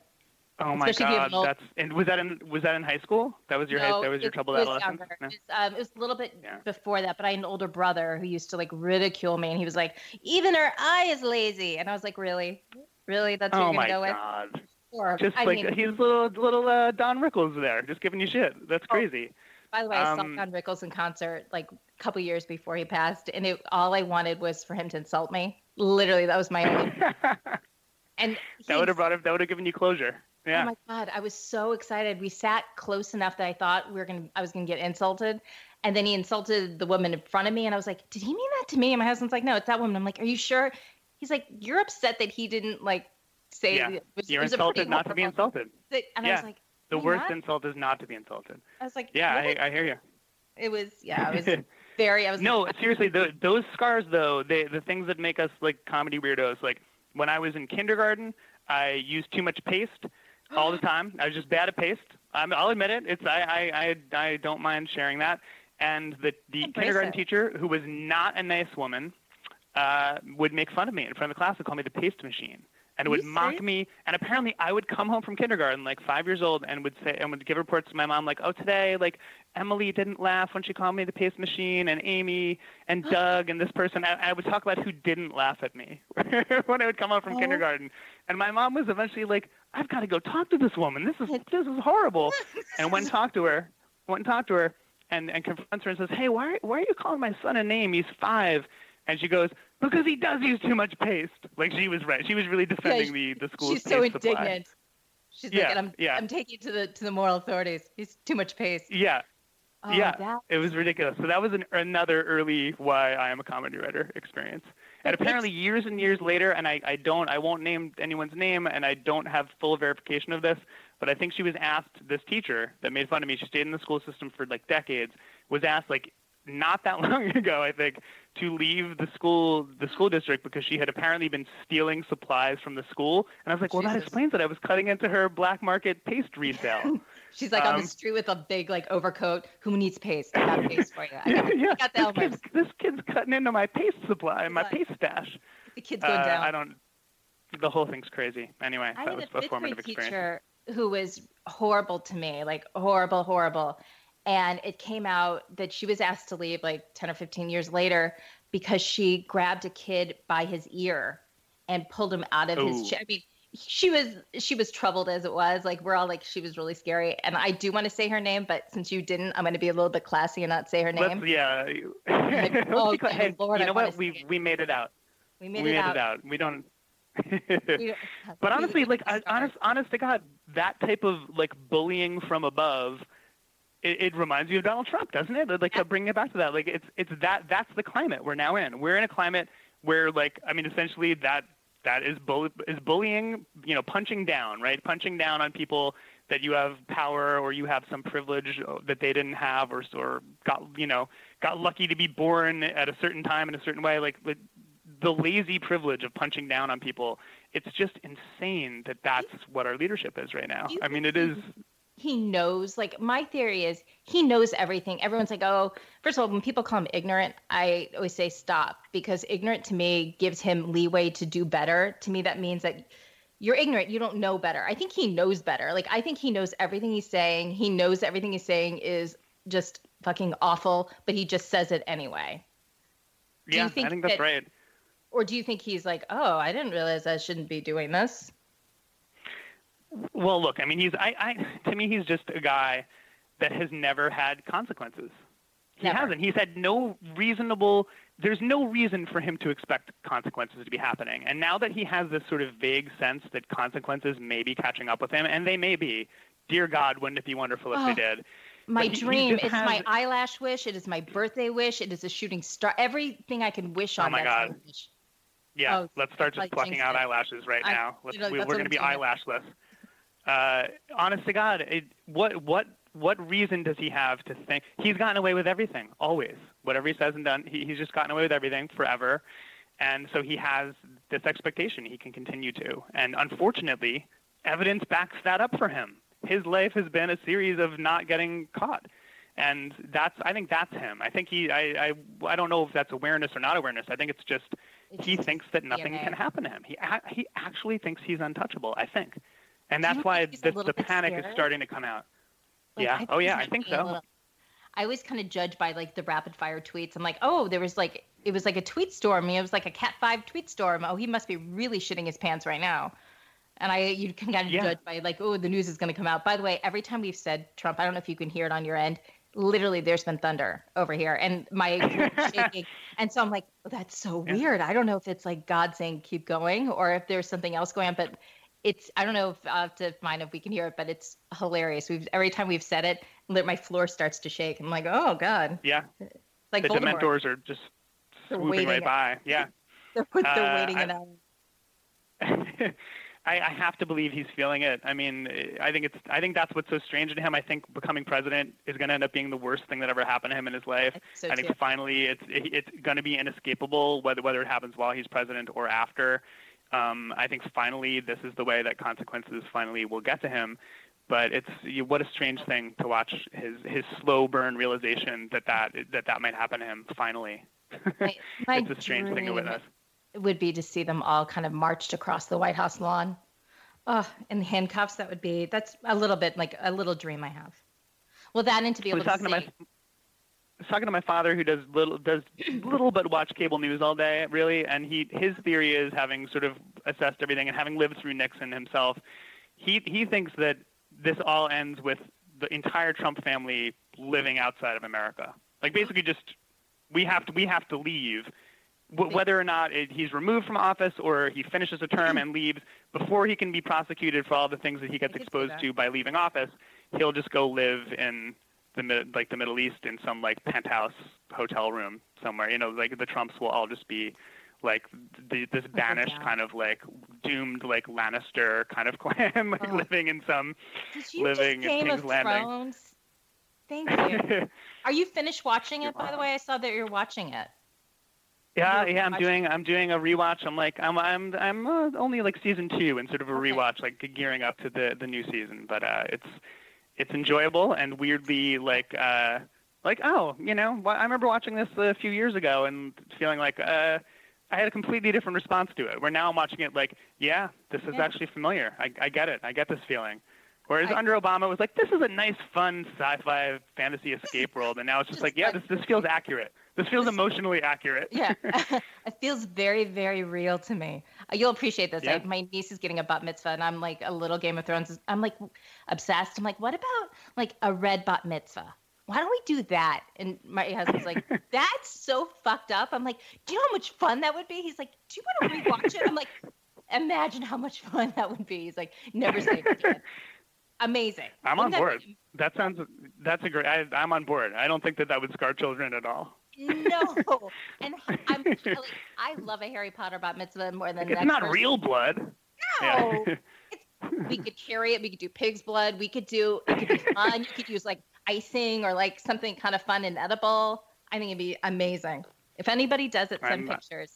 Oh my Especially if you have god, old- that's and was that in was that in high school? That was your high, that was your was adolescence. No? It, was, um, it was a little bit Yeah. before that, but I had an older brother who used to like ridicule me, and he was like, "Even her eye is lazy," and I was like, "Really, really? That's what Oh you're my gonna go god. with?" Or, Just I like mean, he's little little uh, Don Rickles there, just giving you shit. That's Oh, crazy. by the way, I saw um, Don Rickles in concert like a couple years before he passed, and it, all I wanted was for him to insult me. Literally, that was my only. <laughs> And that would have brought him, that would have given you closure. Yeah. Oh my god, I was so excited. We sat close enough that I thought we were gonna I was gonna get insulted. And then he insulted the woman in front of me and I was like, Did he mean that to me? And my husband's like, No, it's that woman. I'm like, Are you sure? He's like, You're upset that he didn't like say Yeah. it was, You're it was insulted not to be insulted. And I Yeah. was like, The worst not?" insult is not to be insulted. I was like, Yeah, I, I hear you. it was yeah, it was <laughs> very I was No, like, seriously, the, those scars though, they, the things that make us like comedy weirdos. Like when I was in kindergarten, I used too much paste all the time. I was just bad at paste. Um, I'll admit it. It's I, I, I, I don't mind sharing that. And the the Embrace kindergarten it. teacher, who was not a nice woman, uh, would make fun of me in front of the class and call me the paste machine. And would mock me. And apparently, I would come home from kindergarten, like five years old, and would say and would give reports to my mom, like, "Oh, today, like Emily didn't laugh when she called me the pace machine, and Amy and <gasps> Doug and this person." I, I would talk about who didn't laugh at me <laughs> when I would come home from Oh. kindergarten. And my mom was eventually like, "I've got to go talk to this woman. This is this is horrible." <laughs> and went and talked to her. Went and talked to her, and and confronts her and says, "Hey, why why are you calling my son a name? He's five. And she goes, "Because he does use too much paste." Like she was right. She was really defending the the school's She's so paste supply. indignant. She's Yeah, like, and I'm, yeah. I'm taking it to the to the moral authorities. He's too much paste. Yeah, Oh, yeah. that- it was ridiculous. So that was an, another early why I am a comedy writer experience. And But apparently, years and years later, and I, I don't, I won't name anyone's name, and I don't have full verification of this, but I think she was asked. This teacher that made fun of me, she stayed in the school system for like decades, was asked like not that <laughs> long ago, I think, to leave the school, the school district because she had apparently been stealing supplies from the school. And I was like, well, that explains it. I was cutting into her black market paste resale. <laughs> She's like on Um, the street with a big like overcoat. Who needs paste? I got paste for you. I got, <laughs> yeah. I got the this, kid's, this kid's cutting into my paste supply, my paste stash. The kid's going Uh, down. I don't. The whole thing's crazy. Anyway, I that had was a a formative experience. teacher who was horrible to me, like horrible, horrible. And it came out that she was asked to leave like 10 or 15 years later because she grabbed a kid by his ear and pulled him out of his chair. I mean, she was she was troubled as it was. Like we're all like she was really scary. And I do want to say her name, but since you didn't, I'm going to be a little bit classy and not say her name. Let's, yeah. Like, <laughs> oh, Let's be cla- hey, Lord, you know wanna what? We we made it out. we made, we it, made out. it out. We don't. <laughs> <laughs> But honestly, like I, honest, honest to God, that type of like bullying from above, it, it reminds you of Donald Trump, doesn't it? Like to bring it back to that, like it's it's that that's the climate we're now in. We're in a climate where like I mean, essentially that that is bull is bullying, you know, punching down, right? Punching down on people that you have power or you have some privilege that they didn't have or or got you know got lucky to be born at a certain time in a certain way, like. like the lazy privilege of punching down on people it's just insane that that's what our leadership is right now. I mean, it is. He knows like my theory is he knows everything. Everyone's like oh first of all when people call him ignorant i always say stop because ignorant to me gives him leeway to do better. To me that means that you're ignorant. You don't know better. I think he knows better. Like i think he knows everything he's saying. He knows everything he's saying is just fucking awful but he just says it anyway. Yeah, I think that's that- right. or do you think he's like oh i didn't realize i shouldn't be doing this Well, look, I mean, he's. I, I. To me, he's just a guy that has never had consequences. He Never. hasn't. He's had no reasonable. There's no reason for him to expect consequences to be happening. And now that he has this sort of vague sense that consequences may be catching up with him, and they may be, dear God, wouldn't it be wonderful if Oh. they did? my he- he dream just it's my eyelash wish it is my birthday wish it is a shooting star everything i can wish oh on Oh my God. Yeah, Oh, let's start just plucking out eyelashes right I- now. Let's, you know, we, we're going to be eyelashless. Uh, honest to God, it, what what what reason does he have to think he's gotten away with everything? Always, whatever he says and done, he, he's just gotten away with everything forever, and so he has this expectation he can continue to. And unfortunately, evidence backs that up for him. His life has been a series of not getting caught. And that's, I think that's him. I think he, I, I, I don't know if that's awareness or not awareness. I think it's just he thinks that nothing can happen to him. He he actually thinks he's untouchable. I think, and that's why the, the panic is starting to come out. Like, yeah. Oh yeah. I think so. little- I always kind of judge by like the rapid fire tweets. I'm like, oh, there was like it was like a tweet storm. It was like a Cat Five tweet storm. Oh, he must be really shitting his pants right now. And I, you can kind of Yeah. judge by like, oh, the news is going to come out. By the way, every time we've said Trump, I don't know if you can hear it on your end. Literally, there's been thunder over here, and my <laughs> shaking. And so I'm like, oh, that's so Yeah. weird. I don't know if it's like God saying keep going, or if there's something else going on. But it's I don't know if I'll have to find if we can hear it, but it's hilarious. We've every time we've said it, my floor starts to shake. I'm like, oh god, Yeah. it's like the Voldemort. Dementors are just They're swooping right by. Yeah. <laughs> They're, they're Uh, waiting I- it out. <laughs> I, I have to believe he's feeling it. I mean, I think it's. I think that's what's so strange to him. I think becoming president is going to end up being the worst thing that ever happened to him in his life. So I think too. finally it's it's going to be inescapable whether whether it happens while he's president or after. Um, I think finally this is the way that consequences finally will get to him. But it's you, what a strange thing to watch his his slow burn realization that that that that might happen to him finally. <laughs> My, my it's a strange thing to witness. would be to see them all kind of marched across the White House lawn. Oh, in handcuffs, that would be that's a little bit like a little dream I have. Well, that and to be able to see. my I was talking to my father who does little does little but watch cable news all day really and he his theory is having sort of assessed everything and having lived through Nixon himself he he thinks that this all ends with the entire Trump family living outside of America. Like basically just we have to we have to leave. W- whether or not it, he's removed from office or he finishes a term and leaves before he can be prosecuted for all the things that he gets I could see exposed to by leaving office he'll just go live in the like the Middle East in some like penthouse hotel room somewhere. You know, like the Trumps will all just be like the, this banished kind of like doomed like Lannister kind of <laughs> clan, like Oh. living in some. Living in King's Landing. Thrones? Thank you. <laughs> Are you finished watching it? By the way, I saw that you're watching it. yeah, yeah. I'm doing I'm doing a rewatch. I'm like I'm I'm I'm uh, only like season two and sort of a Okay. rewatch, like gearing up to the the new season. But uh, it's it's enjoyable and weirdly like uh like oh you know I remember watching this a few years ago and feeling like uh I had a completely different response to it. Where now I'm watching it like yeah this is Yeah. actually familiar. I I get it. I get this feeling. Whereas I- under Obama it was like this is a nice fun sci-fi fantasy escape world and now it's just Just like yeah this this feels accurate. This feels emotionally accurate. Yeah, <laughs> <laughs> it feels very, very real to me. Uh, You'll appreciate this. Yeah. Like my niece is getting a bat mitzvah, and I'm like a little Game of Thrones. I'm like obsessed. I'm like, what about like a red bat mitzvah? Why don't we do that? And my husband's like, <laughs> that's so fucked up. I'm like, do you know how much fun that would be? He's like, do you want to rewatch it? I'm like, imagine how much fun that would be. He's like, never say it again. Amazing. I'm Wouldn't on that board. be- That sounds that's a great. I, I'm on board. I don't think that that would scar children at all. No, <laughs> and I'm like, I love a Harry Potter bat mitzvah more than it's not person. real blood. No. Yeah. <laughs> we could carry it. We could do pig's blood. We could do. It could be fun. you could use like icing or like something kind of fun and edible. I think it'd be amazing. If anybody does it, send I'm- pictures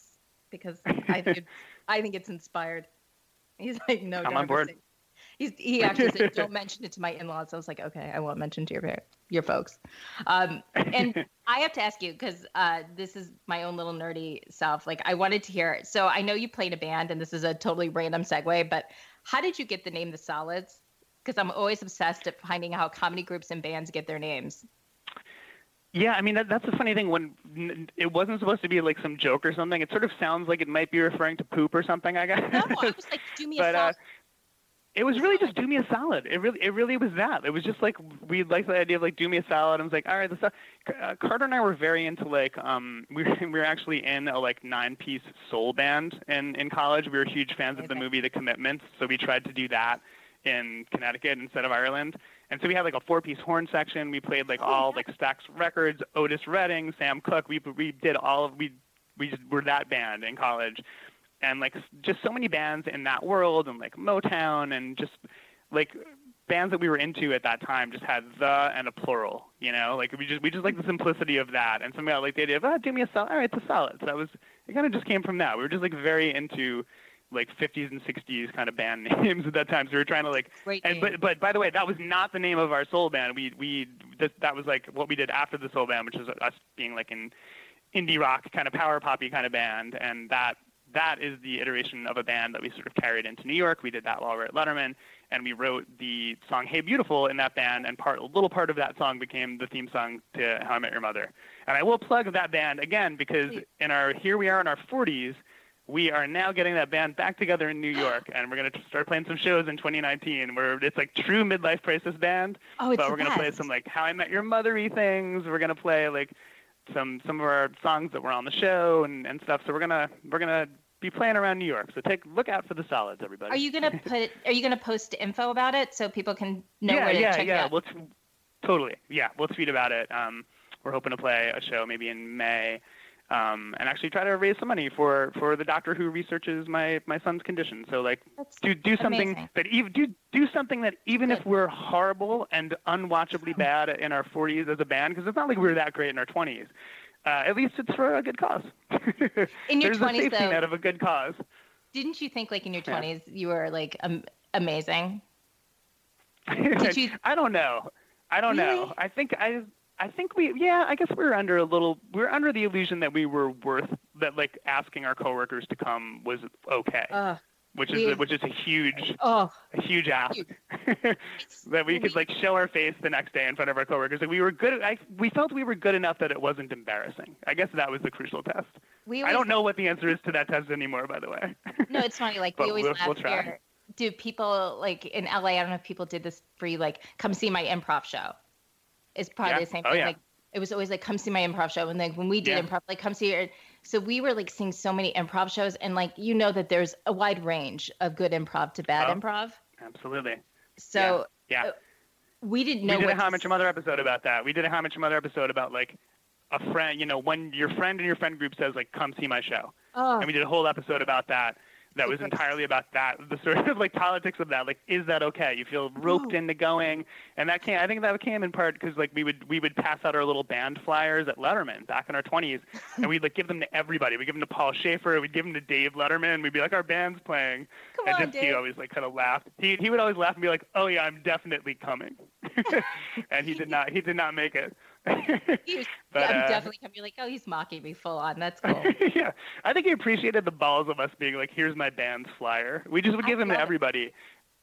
because I think it's, I think it's inspired. He's like, no, I'm on board. He's, he actually said, don't mention it to my in-laws. I was like, okay, I won't mention to your par- your folks. Um, and <laughs> I have to ask you because uh, this is my own little nerdy self. Like, I wanted to hear. It. So I know you played a band, and this is a totally random segue, but how did you get the name The Solids? Because I'm always obsessed at finding how comedy groups and bands get their names. Yeah, I mean that, that's the funny thing. When it wasn't supposed to be like some joke or something, it sort of sounds like it might be referring to poop or something. I guess. No, I <laughs> was like, do me a But, uh, solid. It was really just do me a salad. It really, it really was that. It was just like we liked the idea of like do me a salad. I was like, all right, this. Uh, Carter and I were very into like um <laughs> we were, we were actually in a like nine piece soul band in in college. We were huge fans of the movie The Commitments, so we tried to do that in Connecticut instead of Ireland. And so we had like a four piece horn section. We played like all like Stax Records, Otis Redding, Sam Cooke. We we did all of we we just were that band in college and like just so many bands in that world and like Motown and just like bands that we were into at that time just had the and a plural, you know, like we just we just like the simplicity of that and somehow like the idea of ah, do me a salad, all right, it's a salad. So that was it kind of just came from that. We were just like very into like 50s and 60s kind of band <laughs> names at that time. So we were trying to like Great and name. but but by the way, that was not the name of our soul band. We we that, that was like what we did after the soul band, which is us being like an indie rock kind of power poppy kind of band, and that that is the iteration of a band that we sort of carried into New York. We did that while we were at Letterman, and we wrote the song "Hey Beautiful" in that band, and part a little part of that song became the theme song to How I Met Your Mother. And I will plug that band again because in our here we are in our 40s. We are now getting that band back together in New York, and we're going to start playing some shows in 2019 where it's like true midlife crisis band Oh, it's but we're gonna play some like How I Met Your Mother-y things. We're gonna play like some some of our songs that were on the show and, and stuff. So we're gonna we're gonna be playing around New York. So take look out for the solids, everybody. Are you gonna <laughs> put? Are you gonna post info about it so people can know yeah, where to yeah, check it yeah. out? We'll t- totally. Yeah, we'll tweet about it. Um, we're hoping to play a show maybe in May. Um, and actually try to raise some money for, for the doctor who researches my, my son's condition. So like That's do do something amazing. that even do do something that even if we're horrible and unwatchably bad in our 40s as a band, because it's not like we were that great in our 20s. Uh, at least it's for a good cause. In your <laughs> There's 20s, a safety though- net of a good cause. Didn't you think like in your Yeah. twenties you were like um, amazing? <laughs> Did you- I don't know. I don't Really? know. I think I I think we, yeah, I guess we were under a little, we were under the illusion that we were worth, that like asking our coworkers to come was okay, Ugh. which we- is, which is a huge, oh, a huge ask. <laughs> That we could like show our face the next day in front of our coworkers. Like we were good. I, we felt we were good enough that it wasn't embarrassing. I guess that was the crucial test. we I don't know what the answer is to that test anymore, by the way. No, it's funny. Like <laughs> we always we'll- laugh we'll here. Do people like in LA? I don't know if people did this for you. Like, come see my improv show. It's probably Yeah. the same Oh, thing. yeah. Like, it was always like, come see my improv show. And then when we did Yeah. improv, like, come see your. So we were like seeing so many improv shows, and like you know that there's a wide range of good improv to bad Oh. improv. Absolutely. So Yeah. uh, we didn't know we did a How to Mother episode about that. We did a How Met Mother episode about like a friend, you know, when your friend and your friend group says like, "Come see my show," Oh, and we did a whole episode about that. That was entirely about that, the sort of like politics of that. Like, is that okay? You feel roped Ooh. into going, and that came. I think that came in part because like we would we would pass out our little band flyers at Letterman back in our 20s, and we'd like give them to everybody. We'd give them to Paul Shaffer. We'd give them to Dave Letterman. We'd be like, our band's playing. come and on, just he Dave. always like kind of laughed. He he would always laugh and be like, "Oh yeah, I'm definitely coming," <laughs> and he did <laughs> not. He did not make it. <laughs> But, I'm uh, definitely coming. You're like, oh, he's mocking me full on. That's cool. <laughs> yeah, I think he appreciated the balls of us being like, "Here's my band's flyer." We just would I give them to everybody.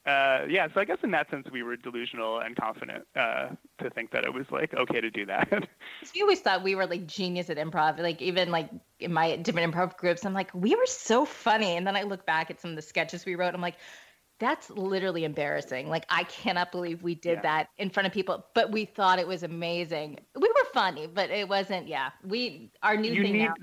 Uh, yeah, so I guess in that sense we were delusional and confident uh, to think that it was like okay to do that. <laughs> we always thought we were like genius at improv. Like even like in my different improv groups, I'm like, we were so funny. And then I look back at some of the sketches we wrote. I'm like, that's literally embarrassing. Like I cannot believe we did Yeah. that in front of people. But we thought it was amazing. We were funny, but it wasn't. Yeah, we our new you thing need now.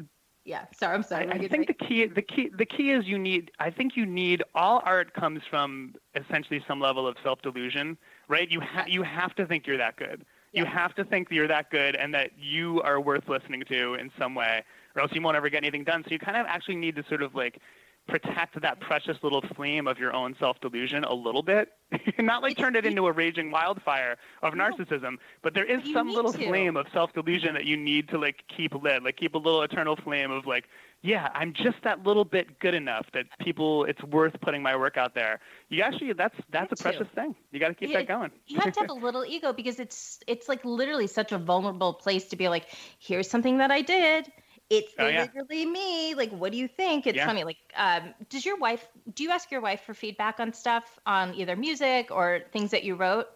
Yeah, sorry, I'm sorry. I think the key, the key, the key is you need. I think you need. All art comes from essentially some level of self delusion, right? You ha- you have to think you're that good. You have to think that you're that good and that you are worth listening to in some way, or else you won't ever get anything done. So you kind of actually need to sort of like protect that precious little flame of your own self delusion a little bit, <laughs> not like turn it into a raging wildfire of narcissism, but there is You some little to. flame of self delusion that you need to like keep lit, like keep a little eternal flame of like yeah, I'm just that little bit good enough that people it's worth putting my work out there. You actually that's that's a precious thing. You got to keep that going. you have to have a little ego because it's it's like literally such a vulnerable place to be like here's something that i did it's Oh, yeah. literally me like what do you think it's Yeah. funny like um does your wife do you ask your wife for feedback on stuff on either music or things that you wrote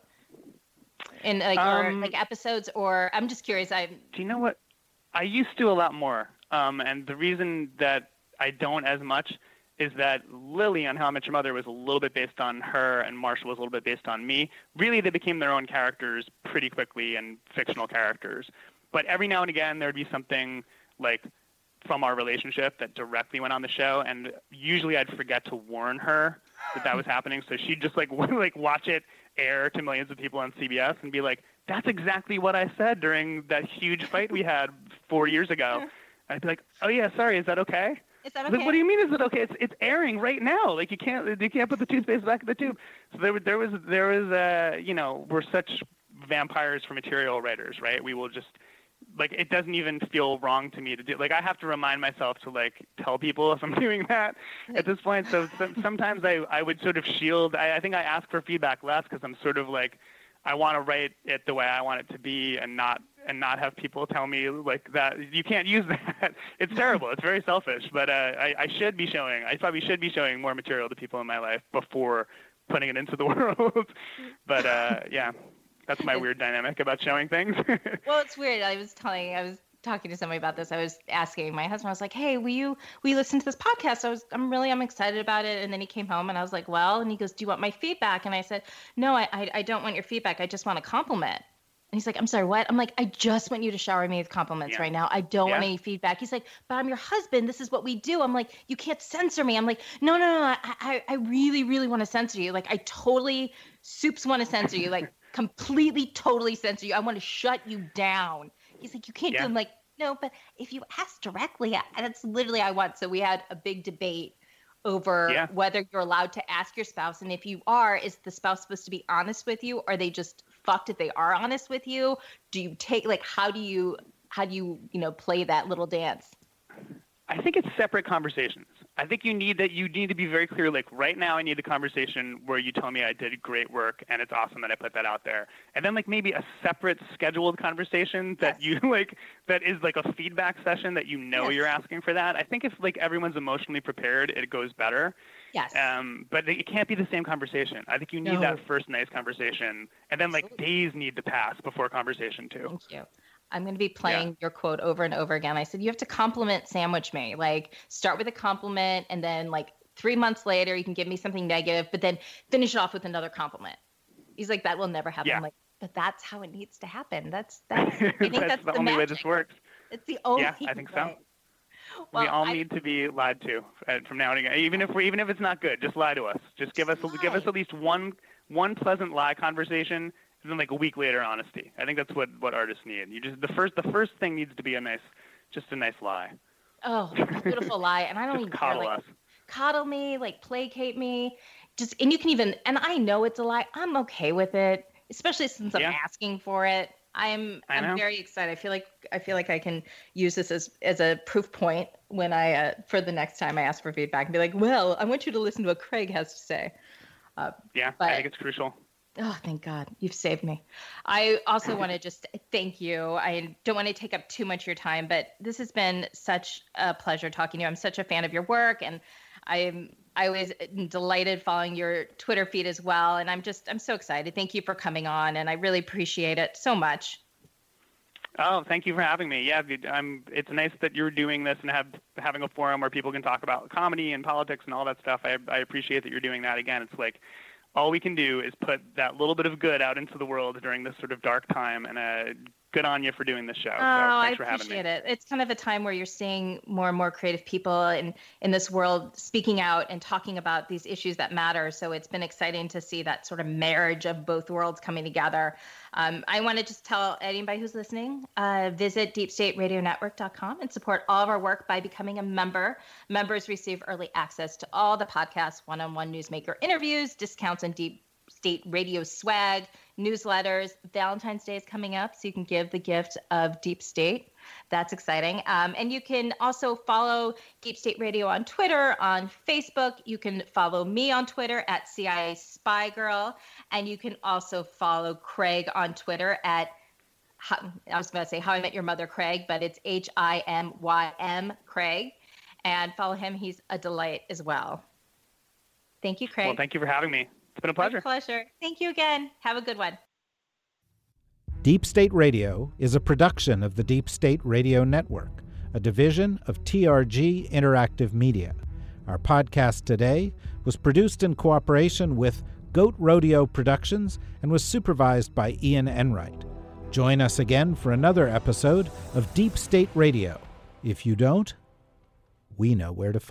in like or Um, like episodes or i'm just curious i Do you know what? I used to a lot more. Um, and the reason that I don't as much is that Lily on How I Met Your Mother was a little bit based on her, and Marshall was a little bit based on me. Really, they became their own characters pretty quickly and fictional characters. But every now and again, there'd be something like from our relationship that directly went on the show, and usually I'd forget to warn her that that was happening. So she'd just like <laughs> like watch it air to millions of people on CBS and be like, "That's exactly what I said during that huge fight we had four years ago." I'd be like, "Oh yeah, sorry, is that okay?" is that Like, okay what do you mean? Is it okay? It's it's airing right now. Like you can't you can't put the toothpaste back in the tube. So there there was there was uh you know we're such vampires for material writers, right? We will just like it doesn't even feel wrong to me to do. Like I have to remind myself to like tell people if I'm <laughs> doing that at this point. So some, sometimes I I would sort of shield. I, I think I ask for feedback less because I'm sort of like I want to write it the way I want it to be and not and not have people tell me like that you can't use <laughs> that. It's terrible. It's very selfish. But uh, I, I should be showing. I probably should be showing more material to people in my life before putting it into the <laughs> world. but uh, yeah, that's my weird dynamic about showing things. <laughs> Well, it's weird. I was telling, I was talking to somebody about this. I was asking my husband. I was like, "Hey, will you will you listen to this podcast?" I was, I'm really, I'm excited about it. And then he came home, and I was like, "Well," and he goes, "Do you want my feedback?" And I said, "No, I, I, I don't want your feedback. I just want a compliment." And he's like, "I'm sorry, what?" I'm like, "I just want you to shower me with compliments Yeah. right now. I don't want any feedback." He's like, "But I'm your husband. This is what we do." I'm like, "You can't censor me." I'm like, "No, no, no. I, I, I really, really want to censor you. Like, I totally, soups want to censor you. Like, completely, totally censor you. I want to shut you down." He's like, "You can't Yeah. do." I'm like, "No, but if you ask directly, that's literally I want." So we had a big debate over Yeah. whether you're allowed to ask your spouse, and if you are, is the spouse supposed to be honest with you? Or are they just fucked if they are honest with you? Do you take like how do you how do you you know play that little dance? I think it's separate conversations. I think you need that. You need to be very clear. Like right now, I need the conversation where you tell me I did great work and it's awesome that I put that out there. And then like maybe a separate scheduled conversation that Yes. you <laughs> like that is like a feedback session that you know Yes. you're asking for that. I think if like everyone's emotionally prepared, it goes better. Yes. Um, but it can't be the same conversation. I think you need No. that first nice conversation, and then like Absolutely. days need to pass before conversation two. Thank you. I'm going to be playing your quote over and over again. I said, you have to compliment sandwich me. Like, start with a compliment, and then, like, three months later, you can give me something negative, but then finish it off with another compliment. He's like, that will never happen. Yeah. I'm like, but that's how it needs to happen. That's, <laughs> that's, I think that's, that's, the, only way this works. It's the only Yeah, I think so. Well, we all I- need to be lied to uh, from now on. again. Even if we, even if it's not good, just lie to us. Just give us Just give us at least one one pleasant lie conversation, and then like a week later, honesty. I think that's what what artists need. You just the first the first thing needs to be a nice, just a nice lie. Oh, a beautiful <laughs> lie. And I don't even care. coddle Like, us. coddle me, like placate me. Just and you can even and I know it's a lie. I'm okay with it, especially since I'm Yeah. asking for it. I'm I'm very excited. I feel like I feel like I can use this as as a proof point when I uh, for the next time I ask for feedback and be like, well, I want you to listen to what Craig has to say. Yeah, but- I think it's crucial. Oh, thank God. You've saved me. I also want to just thank you. I don't want to take up too much of your time, but this has been such a pleasure talking to you. I'm such a fan of your work and I'm I was delighted following your Twitter feed as well. And I'm just I'm so excited. Thank you for coming on and I really appreciate it so much. Oh, thank you for having me. Yeah, I'm. It's nice that you're doing this and have having a forum where people can talk about comedy and politics and all that stuff. I I appreciate that you're doing that. Again, it's like all we can do is put that little bit of good out into the world during this sort of dark time. And uh, good on you for doing this show. Oh, so I thanks for having me. appreciate it. It's kind of a time where you're seeing more and more creative people in in this world speaking out and talking about these issues that matter. So it's been exciting to see that sort of marriage of both worlds coming together. Um, I want to just tell anybody who's listening, uh, visit deepstateradionetwork.com and support all of our work by becoming a member. Members receive early access to all the podcasts, one-on-one newsmaker interviews, discounts on deep state radio swag, newsletters. Valentine's Day is coming up, so you can give the gift of Deep State. That's exciting. Um, and you can also follow Deep State Radio on Twitter, on Facebook. You can follow me on Twitter at CIA Spy Girl. And you can also follow Craig on Twitter at, I was going to say How I Met Your Mother Craig, but it's H I M Y M Craig. And follow him. He's a delight as well. Thank you, Craig. Well, thank you for having me. It's been a My pleasure. pleasure. Thank you again. Have a good one. Deep State Radio is a production of the Deep State Radio Network, a division of TRG Interactive Media. Our podcast today was produced in cooperation with Goat Rodeo Productions and was supervised by Ian Enright. Join us again for another episode of Deep State Radio. If you don't, we know where to find